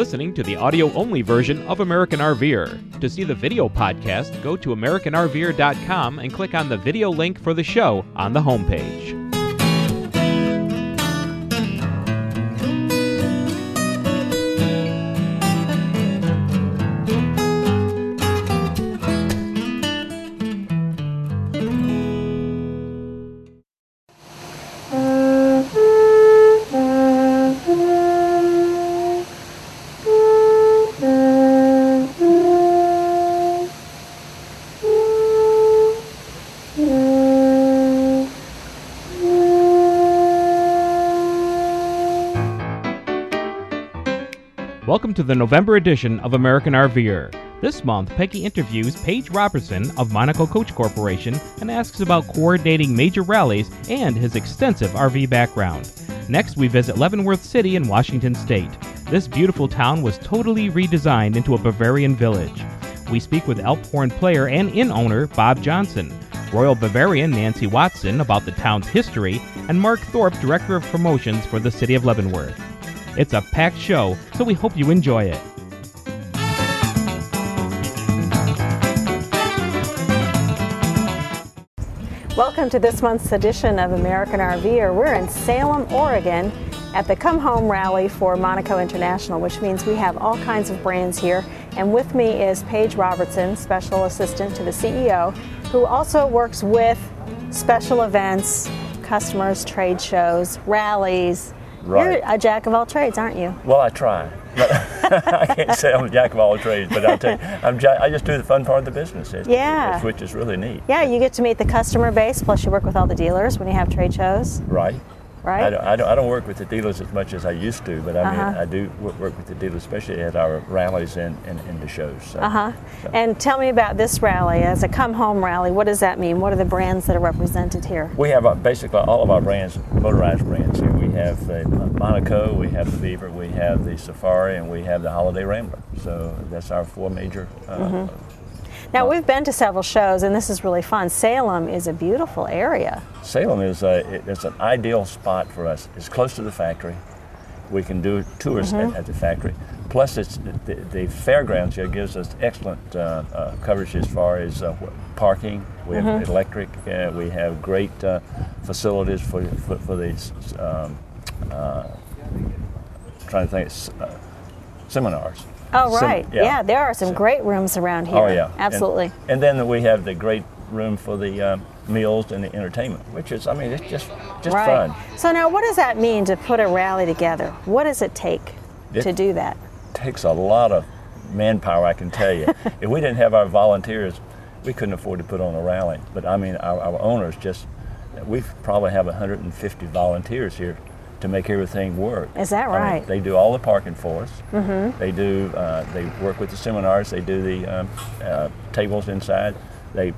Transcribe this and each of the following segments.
listening to the audio only version of American RVer. To see the video podcast, go to AmericanRVer.com and click on the video link for the show on the homepage. Welcome to the November edition of American RVer. This month, Peggy interviews Paige Robertson of Monaco Coach Corporation and asks about coordinating major rallies and his extensive RV background. Next, we visit Leavenworth City in Washington State. This beautiful town was totally redesigned into a Bavarian village. We speak with Alphorn player and inn owner Bob Johnson, Royal Bavarian Nancy Watson about the town's history, and Mark Thorpe, Director of Promotions for the City of Leavenworth. It's a packed show, so we hope you enjoy it. Welcome to this month's edition of American RVer. We're in Salem, Oregon at the Come Home Rally for Monaco International, which means we have all kinds of brands here. And with me is Paige Robertson, Special Assistant to the CEO, who also works with special events, customers, trade shows, rallies, Right. You're a jack of all trades, aren't you? Well, I try. But I can't say I'm a jack of all trades, but I'll tell you, I'm ja- I just do the fun part of the business, it's- Yeah. it's- which is really neat. Yeah, you get to meet the customer base, plus you work with all the dealers when you have trade shows, Right. Right? I don't, I, don't, I don't work with the dealers as much as I used to, but I mean, Uh-huh. I do work with the dealers, especially at our rallies and, and, and the shows. So, Uh huh. so. And tell me about this rally as a come home rally. What does that mean? What are the brands that are represented here? We have uh, basically all of our brands, motorized brands here. We have the Monaco, we have the Beaver, we have the Safari, and we have the Holiday Rambler. So that's our four major. Uh, Mm-hmm. Now, we've been to several shows, and this is really fun. Salem is a beautiful area. Salem is a, it's an ideal spot for us. It's close to the factory. We can do tours Mm-hmm. at, at the factory. Plus, it's the, the fairgrounds here gives us excellent uh, uh, coverage as far as uh, parking. We have Mm-hmm. electric. Uh, we have great uh, facilities for for, for these. Um, uh, trying to think, uh, seminars. Oh, right. yeah. there are some great rooms around here. Oh yeah, And- Absolutely. And, then we have the great room for the um, meals and the entertainment, which is, I mean, it's just just right. fun. So, now what does that mean to put a rally together? What does it take It- to do that? takes a lot of manpower, I can tell you. if we didn't have our volunteers, we couldn't afford to put on a rally. But I mean, our, our owners just, we probably have 150 volunteers here to make everything work. Is that I mean, right? they do all the parking for us. Mm-hmm. They do. Uh, they work with the seminars. They do the um, uh, tables inside. They,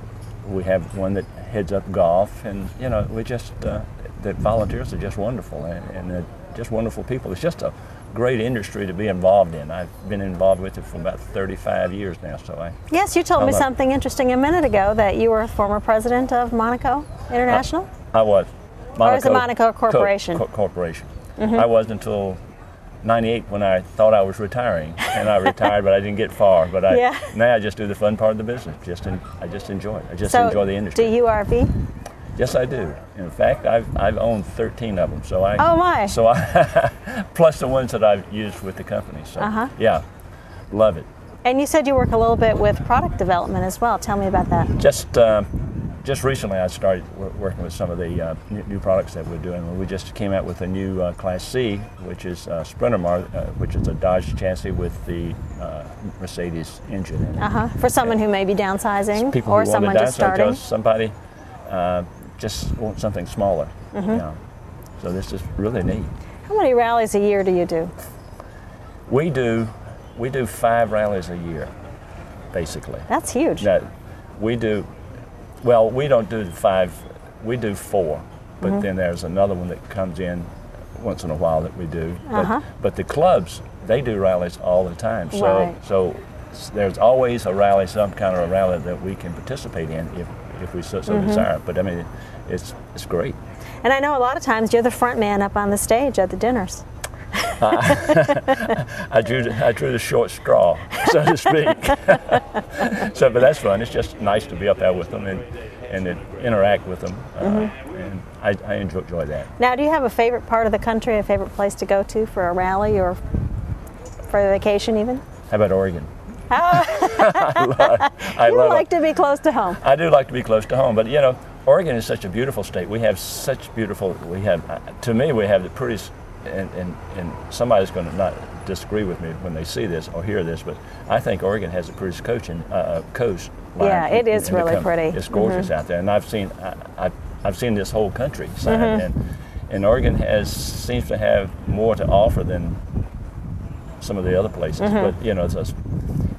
we have one that heads up golf, and you know, we just uh, the volunteers are just wonderful, and, and they're just wonderful people. It's just a great industry to be involved in. I've been involved with it for about 35 years now, so I. Yes, you told I me something interesting a minute ago that you were a former president of Monaco International. I was. Or is it Monaco Corporation? Co- corporation. I was until 98 when I thought I was retiring, and I retired, but I didn't get far. But I Yeah. now I just do the fun part of the business. Just en- I just enjoy it. I just so, enjoy the industry. do you RV? Yes, I do. In fact, I've I've owned 13 of them. So I. Oh, my. So I, plus the ones that I've used with the company. So Uh-huh. yeah, love it. And you said you work a little bit with product development as well. Tell me about that. Just um, just recently, I started working with some of the uh, new, products that we're doing. We just came out with a new uh, Class C, which is uh, Sprinter, Mar- uh, which is a Dodge chassis with the uh, Mercedes engine in it. Uh huh. For someone who may be downsizing People or someone just starting. somebody uh, just wants something smaller. Mm-hmm. You know. So this is really neat. How many rallies a year do you do? We do we do five rallies a year, basically. That's huge. No, we do. Well, we don't do five. We do four, but Mm-hmm. then there's another one that comes in once in a while that we do. But, Uh-huh. but the clubs, they do rallies all the time. So Right. so there's always a rally, some kind of a rally that we can participate in if, if we so, so Mm-hmm. desire. But I mean, it's it's great. And I know a lot of times you're the front man up on the stage at the dinners. I drew the, I drew the short straw, so to speak. so, but that's fun. It's just nice to be up there with them and and interact with them, uh, mm-hmm. and I, I enjoy, enjoy that. Now, do you have a favorite part of the country, a favorite place to go to for a rally or for a vacation, even? How about Oregon? I love, I you like it. to be close to home. I do like to be close to home, but you know, Oregon is such a beautiful state. We have such beautiful. We have, uh, to me, we have the prettiest. And, and, and somebody's going to not disagree with me when they see this or hear this, but I think Oregon has the prettiest uh, uh coast. Yeah, it is in, really pretty. It's gorgeous mm-hmm. out there, and I've seen I, I, I've seen this whole country mm-hmm. and and Oregon has seems to have more to offer than some of the other places. Mm-hmm. But you know, it's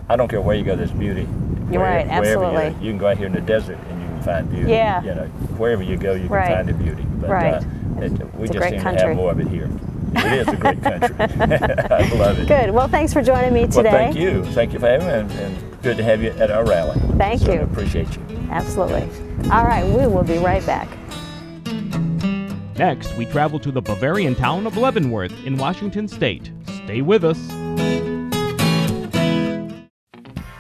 I don't care where you go, there's beauty. You're where, right, absolutely. You, you, can go out here in the desert and you can find beauty. Yeah. You know, wherever you go, you can right. find the beauty. But, right. Uh, it, we it's just seem country. to have more of it here. It is a great country. I love it. Good. Well, thanks for joining me today. Well, thank you. Thank you for having me, and, and good to have you at our rally. Thank so you. I appreciate you. Absolutely. All right, we will be right back. Next, we travel to the Bavarian town of Leavenworth in Washington state. Stay with us.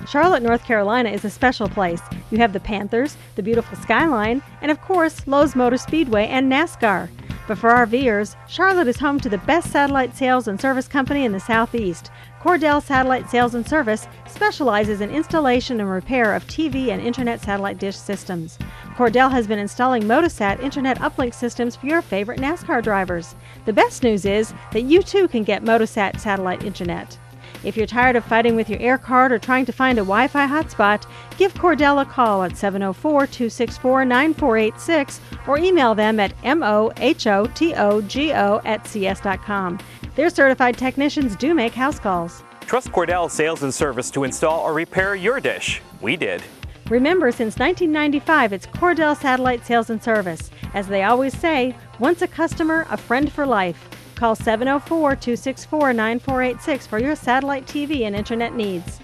Charlotte, North Carolina is a special place. You have the Panthers, the beautiful skyline, and of course, Lowe's Motor Speedway and NASCAR. But for RVers, Charlotte is home to the best satellite sales and service company in the Southeast. Cordell Satellite Sales and Service specializes in installation and repair of TV and internet satellite dish systems. Cordell has been installing Motosat internet uplink systems for your favorite NASCAR drivers. The best news is that you too can get Motosat satellite internet. If you're tired of fighting with your air card or trying to find a Wi Fi hotspot, give Cordell a call at 704 264 9486 or email them at mohotogo at cs.com. Their certified technicians do make house calls. Trust Cordell Sales and Service to install or repair your dish. We did. Remember, since 1995, it's Cordell Satellite Sales and Service. As they always say, once a customer, a friend for life. Call 704 264 9486 for your satellite TV and internet needs.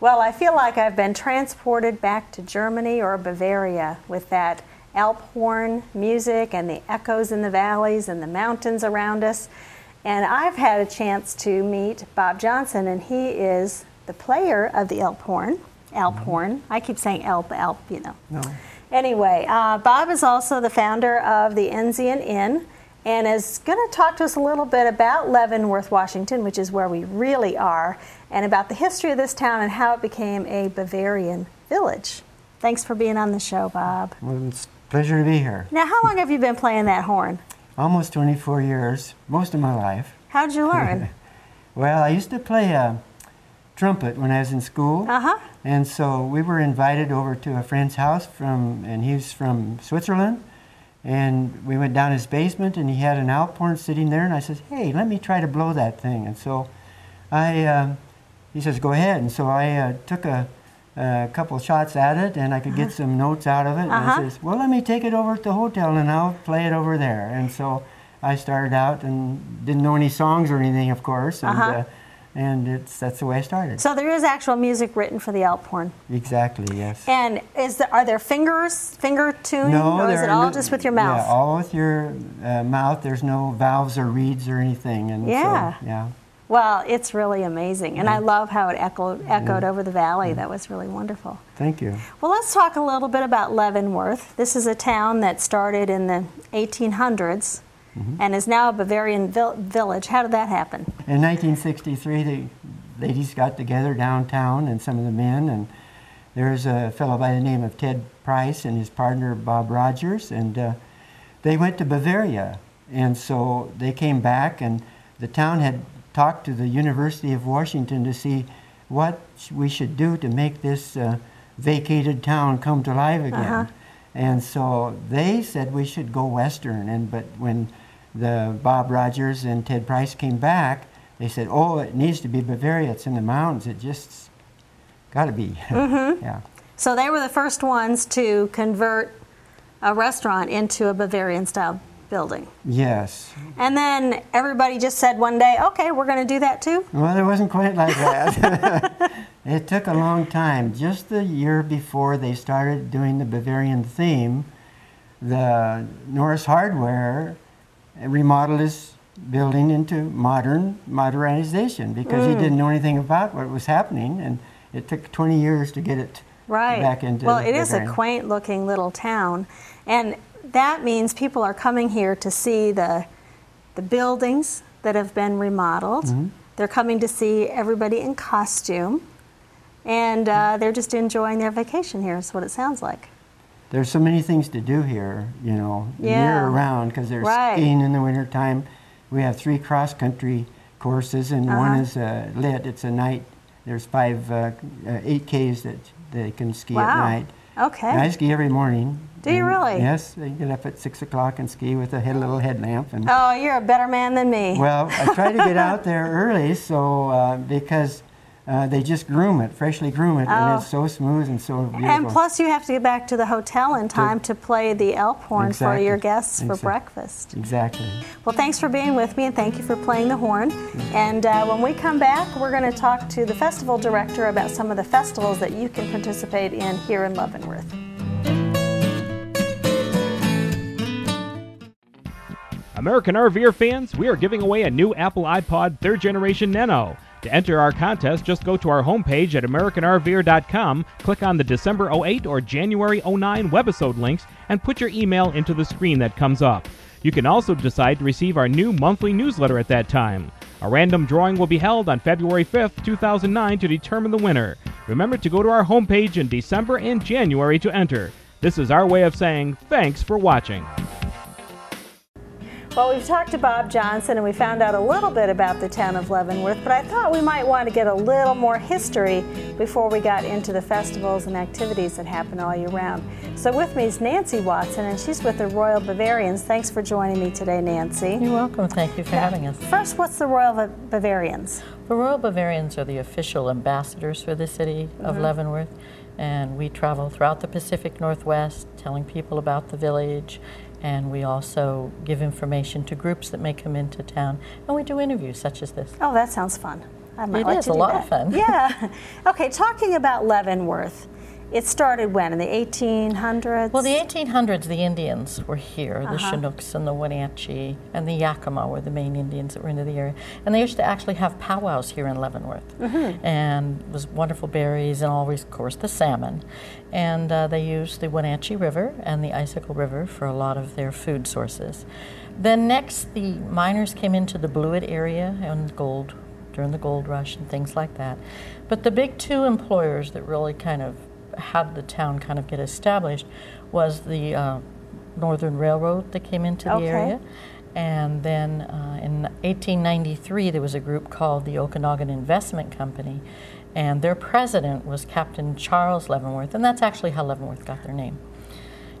Well, I feel like I've been transported back to Germany or Bavaria with that Alp horn music and the echoes in the valleys and the mountains around us. And I've had a chance to meet Bob Johnson, and he is the player of the Alp horn. Alp mm-hmm. horn. I keep saying Alp, Alp, you know. No. Anyway, uh, Bob is also the founder of the Enzian Inn and is going to talk to us a little bit about Leavenworth, Washington, which is where we really are, and about the history of this town and how it became a Bavarian village. Thanks for being on the show, Bob. Well, it's a pleasure to be here. Now, how long have you been playing that horn? Almost 24 years, most of my life. How'd you learn? well, I used to play a trumpet when I was in school. Uh-huh. And so we were invited over to a friend's house from, and he's from Switzerland. And we went down his basement, and he had an horn sitting there. And I said, "Hey, let me try to blow that thing." And so, I, uh, he says, "Go ahead." And so I uh, took a, a, couple shots at it, and I could get uh-huh. some notes out of it. Uh-huh. And I says, "Well, let me take it over to the hotel, and I'll play it over there." And so I started out and didn't know any songs or anything, of course. And, uh-huh. uh, and it's that's the way I started. So there is actual music written for the Alp horn. Exactly. Yes. And is there are there fingers finger tuning, no, or is it all no, just with your mouth? Yeah, all with your uh, mouth. There's no valves or reeds or anything. And yeah. So, yeah. Well, it's really amazing, and yeah. I love how it echoed echoed yeah. over the valley. That was really wonderful. Thank you. Well, let's talk a little bit about Leavenworth. This is a town that started in the 1800s mm-hmm. and is now a Bavarian vil- village. How did that happen? In 1963, the ladies got together downtown and some of the men, and there's a fellow by the name of Ted Price and his partner Bob Rogers, and uh, they went to Bavaria. And so they came back, and the town had talked to the University of Washington to see what we should do to make this uh, vacated town come to life again. Uh-huh. And so they said we should go western. And but when the Bob Rogers and Ted Price came back, they said, "Oh, it needs to be Bavaria. It's in the mountains. It just got to be." Mm-hmm. yeah. So they were the first ones to convert a restaurant into a Bavarian style building. Yes. And then everybody just said one day, "Okay, we're going to do that too." Well, it wasn't quite like that. it took a long time. Just the year before they started doing the Bavarian theme, the Norris Hardware remodeled his building into modern modernization because Mm. he didn't know anything about what was happening, and it took 20 years to get it Right. back into. well, it is a quaint looking little town, and that means people are coming here to see the the buildings that have been remodeled. Mm-hmm. They're coming to see everybody in costume, and uh, they're just enjoying their vacation here. Is what it sounds like. There's so many things to do here, you know, Yeah. year round because there's Right. skiing in the wintertime. We have three cross country courses, and one Uh-huh. is uh, lit. It's a night. There's five, uh, uh, eight Ks that they can ski at Wow. night. Okay. And I ski every morning. Do you really? Yes, they get up at six o'clock and ski with a head, little headlamp. And Oh, you're a better man than me. well, I try to get out there early, so uh, because uh, they just groom it, freshly groom it, Oh. and it's so smooth and so beautiful. and plus, you have to get back to the hotel in time to play the elf horn for your guests for Exact- breakfast. exactly. Well, thanks for being with me and thank you for playing the horn. And uh, when we come back, we're going to talk to the festival director about some of the festivals that you can participate in here in Leavenworth. American RVer fans, we are giving away a new Apple iPod third generation Nano. To enter our contest, just go to our homepage at AmericanRVer.com, click on the December 08 or January 09 webisode links, and put your email into the screen that comes up. You can also decide to receive our new monthly newsletter at that time. A random drawing will be held on February 5th, 2009 to determine the winner. Remember to go to our homepage in December and January to enter. This is our way of saying thanks for watching. Well, we've talked to Bob Johnson and we found out a little bit about the town of Leavenworth, but I thought we might want to get a little more history before we got into the festivals and activities that happen all year round. So with me is Nancy Watson, and she's with the Royal Bavarians. Thanks for joining me today, Nancy. You're welcome. Thank you for having us. First, what's the Royal Ba- Bavarians? The Royal Bavarians are the official ambassadors for the city of mm-hmm. Leavenworth, and we travel throughout the Pacific Northwest telling people about the village. And we also give information to groups that may come into town, and we do interviews such as this. Oh, that sounds fun. I might It like is a lot that. of fun. Yeah. okay, talking about Leavenworth, it started when in the 1800s. Well, the 1800s, the Indians were here. The Chinooks and the Wenatchee and the Yakima were the main Indians that were into the area. And they used to actually have powwows here in Leavenworth. And it was wonderful berries and always, of course, the salmon. And uh, they used the Wenatchee River and the Icicle River for a lot of their food sources. Then next, the miners came into the Blewett area and gold during the gold rush and things like that. But the big two employers that really kind of had the town kind of get established was the uh, Northern Railroad that came into the area. And then uh, in 1893, there was a group called the Okanogan Investment Company, and their president was Captain Charles Leavenworth, and that's actually how Leavenworth got their name.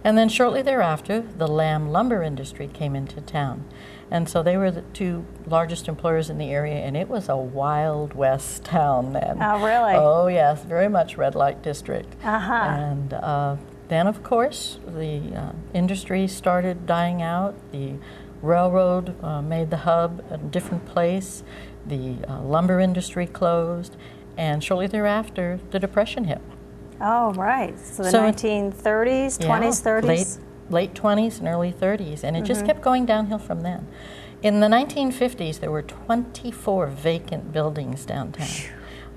And then shortly thereafter, the lamb lumber industry came into town. And so they were the two largest employers in the area, and it was a wild west town then. Oh, really? Oh, yes, very much red light district. Uh-huh. And uh, then, of course, the uh, industry started dying out. The railroad uh, made the hub a different place. The uh, lumber industry closed. And shortly thereafter, the Depression hit. Oh, right. So the So- 1930s, 20s, 30s. Late, late 20s and early 30s, and it just Mm-hmm. kept going downhill from then. In the 1950s, there were 24 vacant buildings downtown.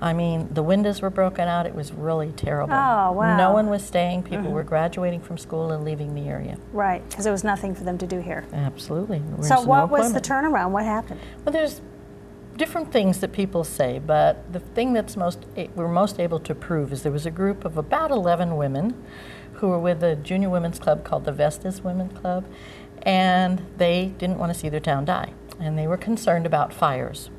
I mean, the windows were broken out. It was really terrible. Oh, wow. Mm-hmm. No one was staying. People were graduating from school and leaving the area. Right, because there was nothing for them to do here. Absolutely. So, no what was the turnaround? What happened? Well, there's different things that people say, but the thing that's most eh, we're most able to prove is there was a group of about 11 women who were with a junior women's club called the Vestas Women's Club, and they didn't want to see their town die, and they were concerned about fires.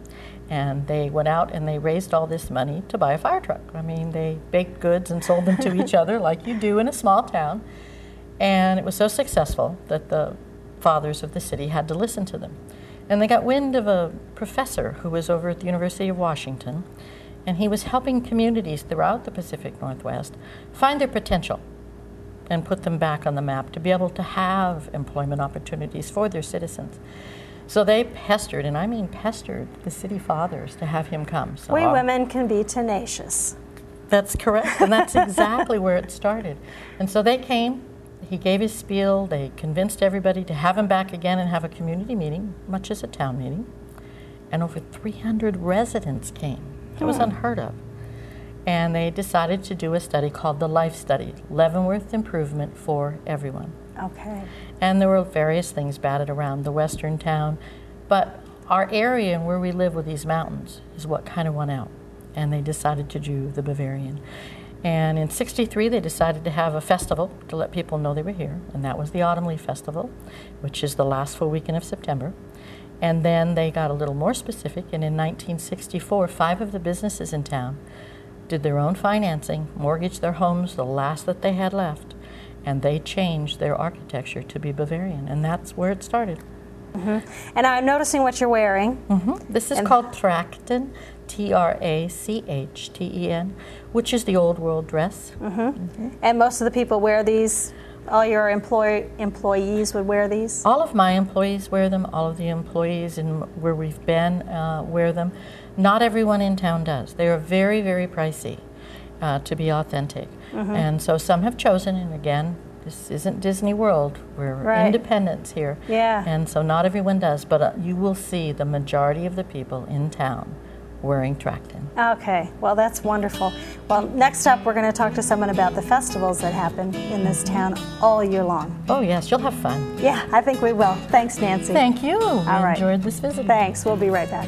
And they went out and they raised all this money to buy a fire truck. I mean, they baked goods and sold them to each other like you do in a small town. And it was so successful that the fathers of the city had to listen to them. And they got wind of a professor who was over at the University of Washington, and he was helping communities throughout the Pacific Northwest find their potential and put them back on the map to be able to have employment opportunities for their citizens. So they pestered, and I mean pestered, the city fathers to have him come. So We women can be tenacious. that's correct, and that's exactly where it started. And so they came. He gave his spiel. They convinced everybody to have him back again and have a community meeting, much as a town meeting. And over 300 residents came. It was unheard of. And they decided to do a study called the Life Study Leavenworth Improvement for Everyone. Okay. And there were various things batted around the western town. But our area and where we live with these mountains is what kind of won out. And they decided to do the Bavarian. And in 63, they decided to have a festival to let people know they were here. And that was the Autumn Leaf Festival, which is the last full weekend of September. And then they got a little more specific. And in 1964, five of the businesses in town did their own financing, mortgaged their homes, the last that they had left, and they changed their architecture to be Bavarian. And that's where it started. Mm-hmm. And I'm noticing what you're wearing. Mm-hmm. This is And- called Trachten, T R A C H T E N, which is the old world dress. Mm-hmm. And most of the people wear these. All your employ- employees would wear these. All of my employees wear them, all of the employees in where we've been uh, wear them. Not everyone in town does. They are very, very pricey uh, to be authentic. And so some have chosen, and again, this isn't Disney World. We're Right. independents here. Yeah. And so not everyone does, but uh, you will see the majority of the people in town wearing Trachten. Okay, well, that's wonderful. Well, next up, we're going to talk to someone about the festivals that happen in this town all year long. Oh, yes, you'll have fun. Yeah, I think we will. Thanks, Nancy. Thank you. I right. enjoyed this visit. Thanks. We'll be right back.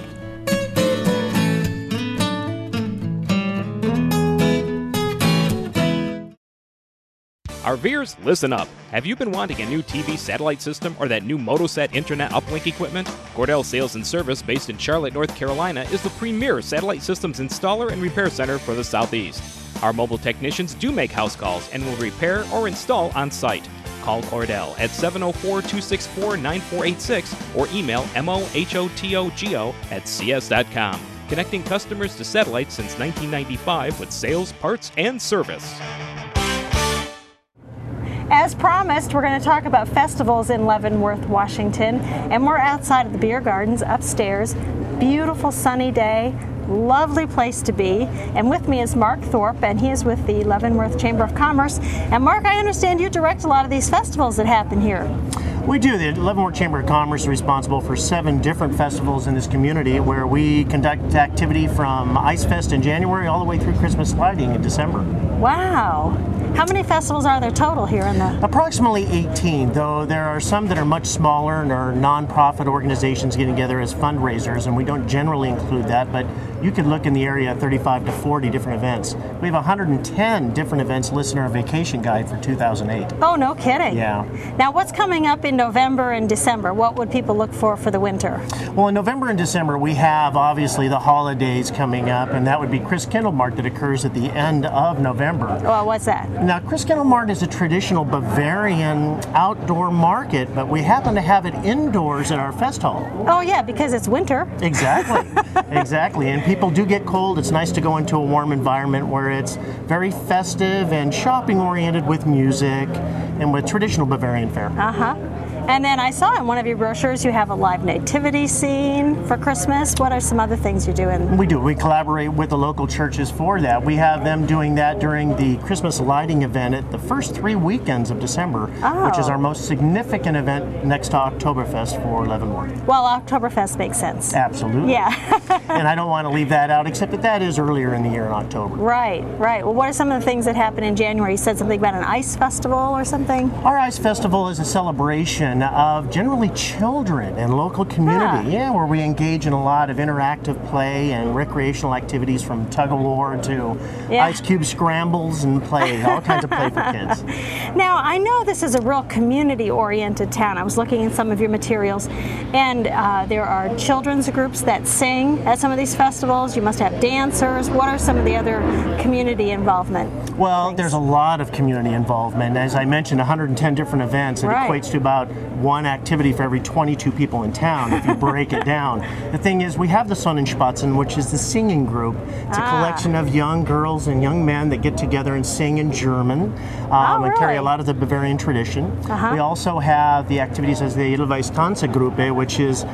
RVers, listen up. Have you been wanting a new TV satellite system or that new Motosat internet uplink equipment? Cordell Sales and Service, based in Charlotte, North Carolina, is the premier satellite systems installer and repair center for the Southeast. Our mobile technicians do make house calls and will repair or install on site. Call Cordell at 704 264 9486 or email mohotogo at cs.com. Connecting customers to satellites since 1995 with sales, parts, and service. As promised, we're going to talk about festivals in Leavenworth, Washington, and we're outside of the beer gardens upstairs. Beautiful sunny day, lovely place to be. And with me is Mark Thorpe, and he is with the Leavenworth Chamber of Commerce. And Mark, I understand you direct a lot of these festivals that happen here. We do. The Leavenworth Chamber of Commerce is responsible for seven different festivals in this community where we conduct activity from Ice Fest in January all the way through Christmas lighting in December. Wow. How many festivals are there total here in the Approximately 18, though there are some that are much smaller and are nonprofit organizations getting together as fundraisers, and we don't generally include that, but you could look in the area at 35 to 40 different events. We have 110 different events listed in our vacation guide for 2008. Oh, no kidding. Yeah. Now, what's coming up in November and December? What would people look for for the winter? Well, in November and December, we have obviously the holidays coming up, and that would be Chris Mart that occurs at the end of November. Well, what's that? Now, Chris Mart is a traditional Bavarian outdoor market, but we happen to have it indoors at our fest hall. Oh, yeah, because it's winter. Exactly, exactly. And people do get cold. It's nice to go into a warm environment where it's very festive and shopping oriented with music and with traditional Bavarian fare. Uh huh. And then I saw in one of your brochures you have a live nativity scene for Christmas. What are some other things you're doing? We do. We collaborate with the local churches for that. We have them doing that during the Christmas lighting event at the first three weekends of December, which is Oh. our most significant event next to Oktoberfest for Leavenworth. Well, Oktoberfest makes sense. Absolutely. Yeah. and I don't want to leave that out, except that that is earlier in the year in October. right, right. Well, what are some of the things that happen in January? You said something about an ice festival or something? Our Ice Festival is a celebration of generally children and local community, Ah. yeah, where we engage in a lot of interactive play and recreational activities from tug of war to Yeah. ice cube scrambles and play, all kinds of play for kids. Now, I know this is a real community oriented town. I was looking at some of your materials, and uh, there are children's groups that sing at some of these festivals. You must have dancers. What are some of the other community involvement? Well, things? there's a lot of community involvement. As I mentioned, 110 different events. It Right. equates to about one activity for every 22 people in town if you break it down. The thing is, we have the Sonnenspatzen, which is the singing group. It's a Ah. collection of young girls and young men that get together and sing in German um, Oh, and carry a lot of the Bavarian tradition. Uh-huh. We also have the activities as the Edelweiss Tanzgruppe, which is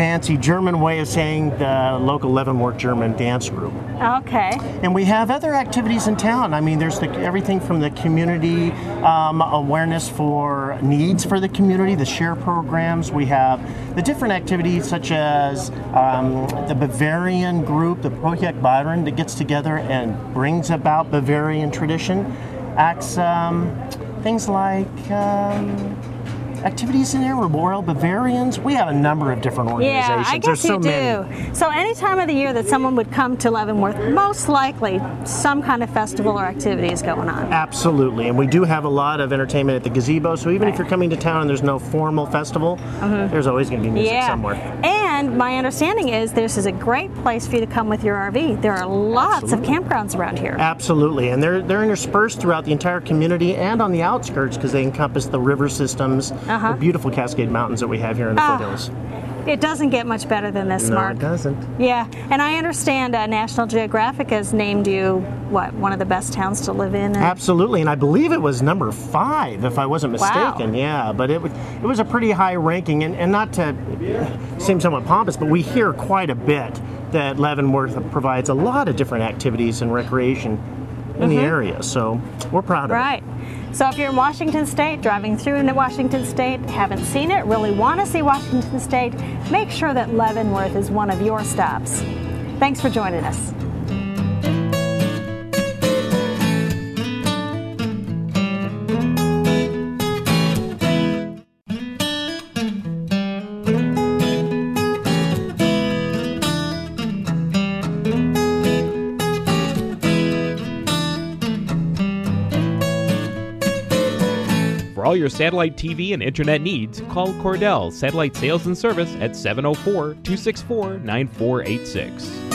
fancy German way of saying the local Leavenworth German dance group. Okay. And we have other activities in town. I mean, there's the, everything from the community um, awareness for needs for the community, the share programs. We have the different activities such as um, the Bavarian group, the Project Bayern, that gets together and brings about Bavarian tradition. Acts um, things like. Activities in there Royal Bavarians. We have a number of different organizations. Yeah, I There's guess so you do. many. So any time of the year that someone would come to Leavenworth, most likely some kind of festival or activity is going on. Absolutely, and we do have a lot of entertainment at the gazebo. So even if you're coming to town and there's no formal festival, there's always going to be music Mm-hmm. yeah. somewhere. And my understanding is this is a great place for you to come with your RV. There are lots of campgrounds around here. Absolutely, and they're they're interspersed throughout the entire community and on the outskirts because they encompass the river systems, Uh-huh. the beautiful Cascade Mountains that we have here in the Ah, foothills. It doesn't get much better than this, No, Mark. it doesn't. Yeah, and I understand uh, National Geographic has named you what one of the best towns to live in. and- Absolutely, and I believe it was number five, if I wasn't mistaken. Wow. Yeah, but it was it was a pretty high ranking, and, and not to seem somewhat pompous, but we hear quite a bit that Leavenworth provides a lot of different activities and recreation in the area. So we're proud of it. Mm-hmm. Right. So if you're in Washington State, driving through into Washington State, haven't seen it, really want to see Washington State, make sure that Leavenworth is one of your stops. Thanks for joining us. All your satellite TV and internet needs, call Cordell Satellite Sales and Service at 704 264 9486.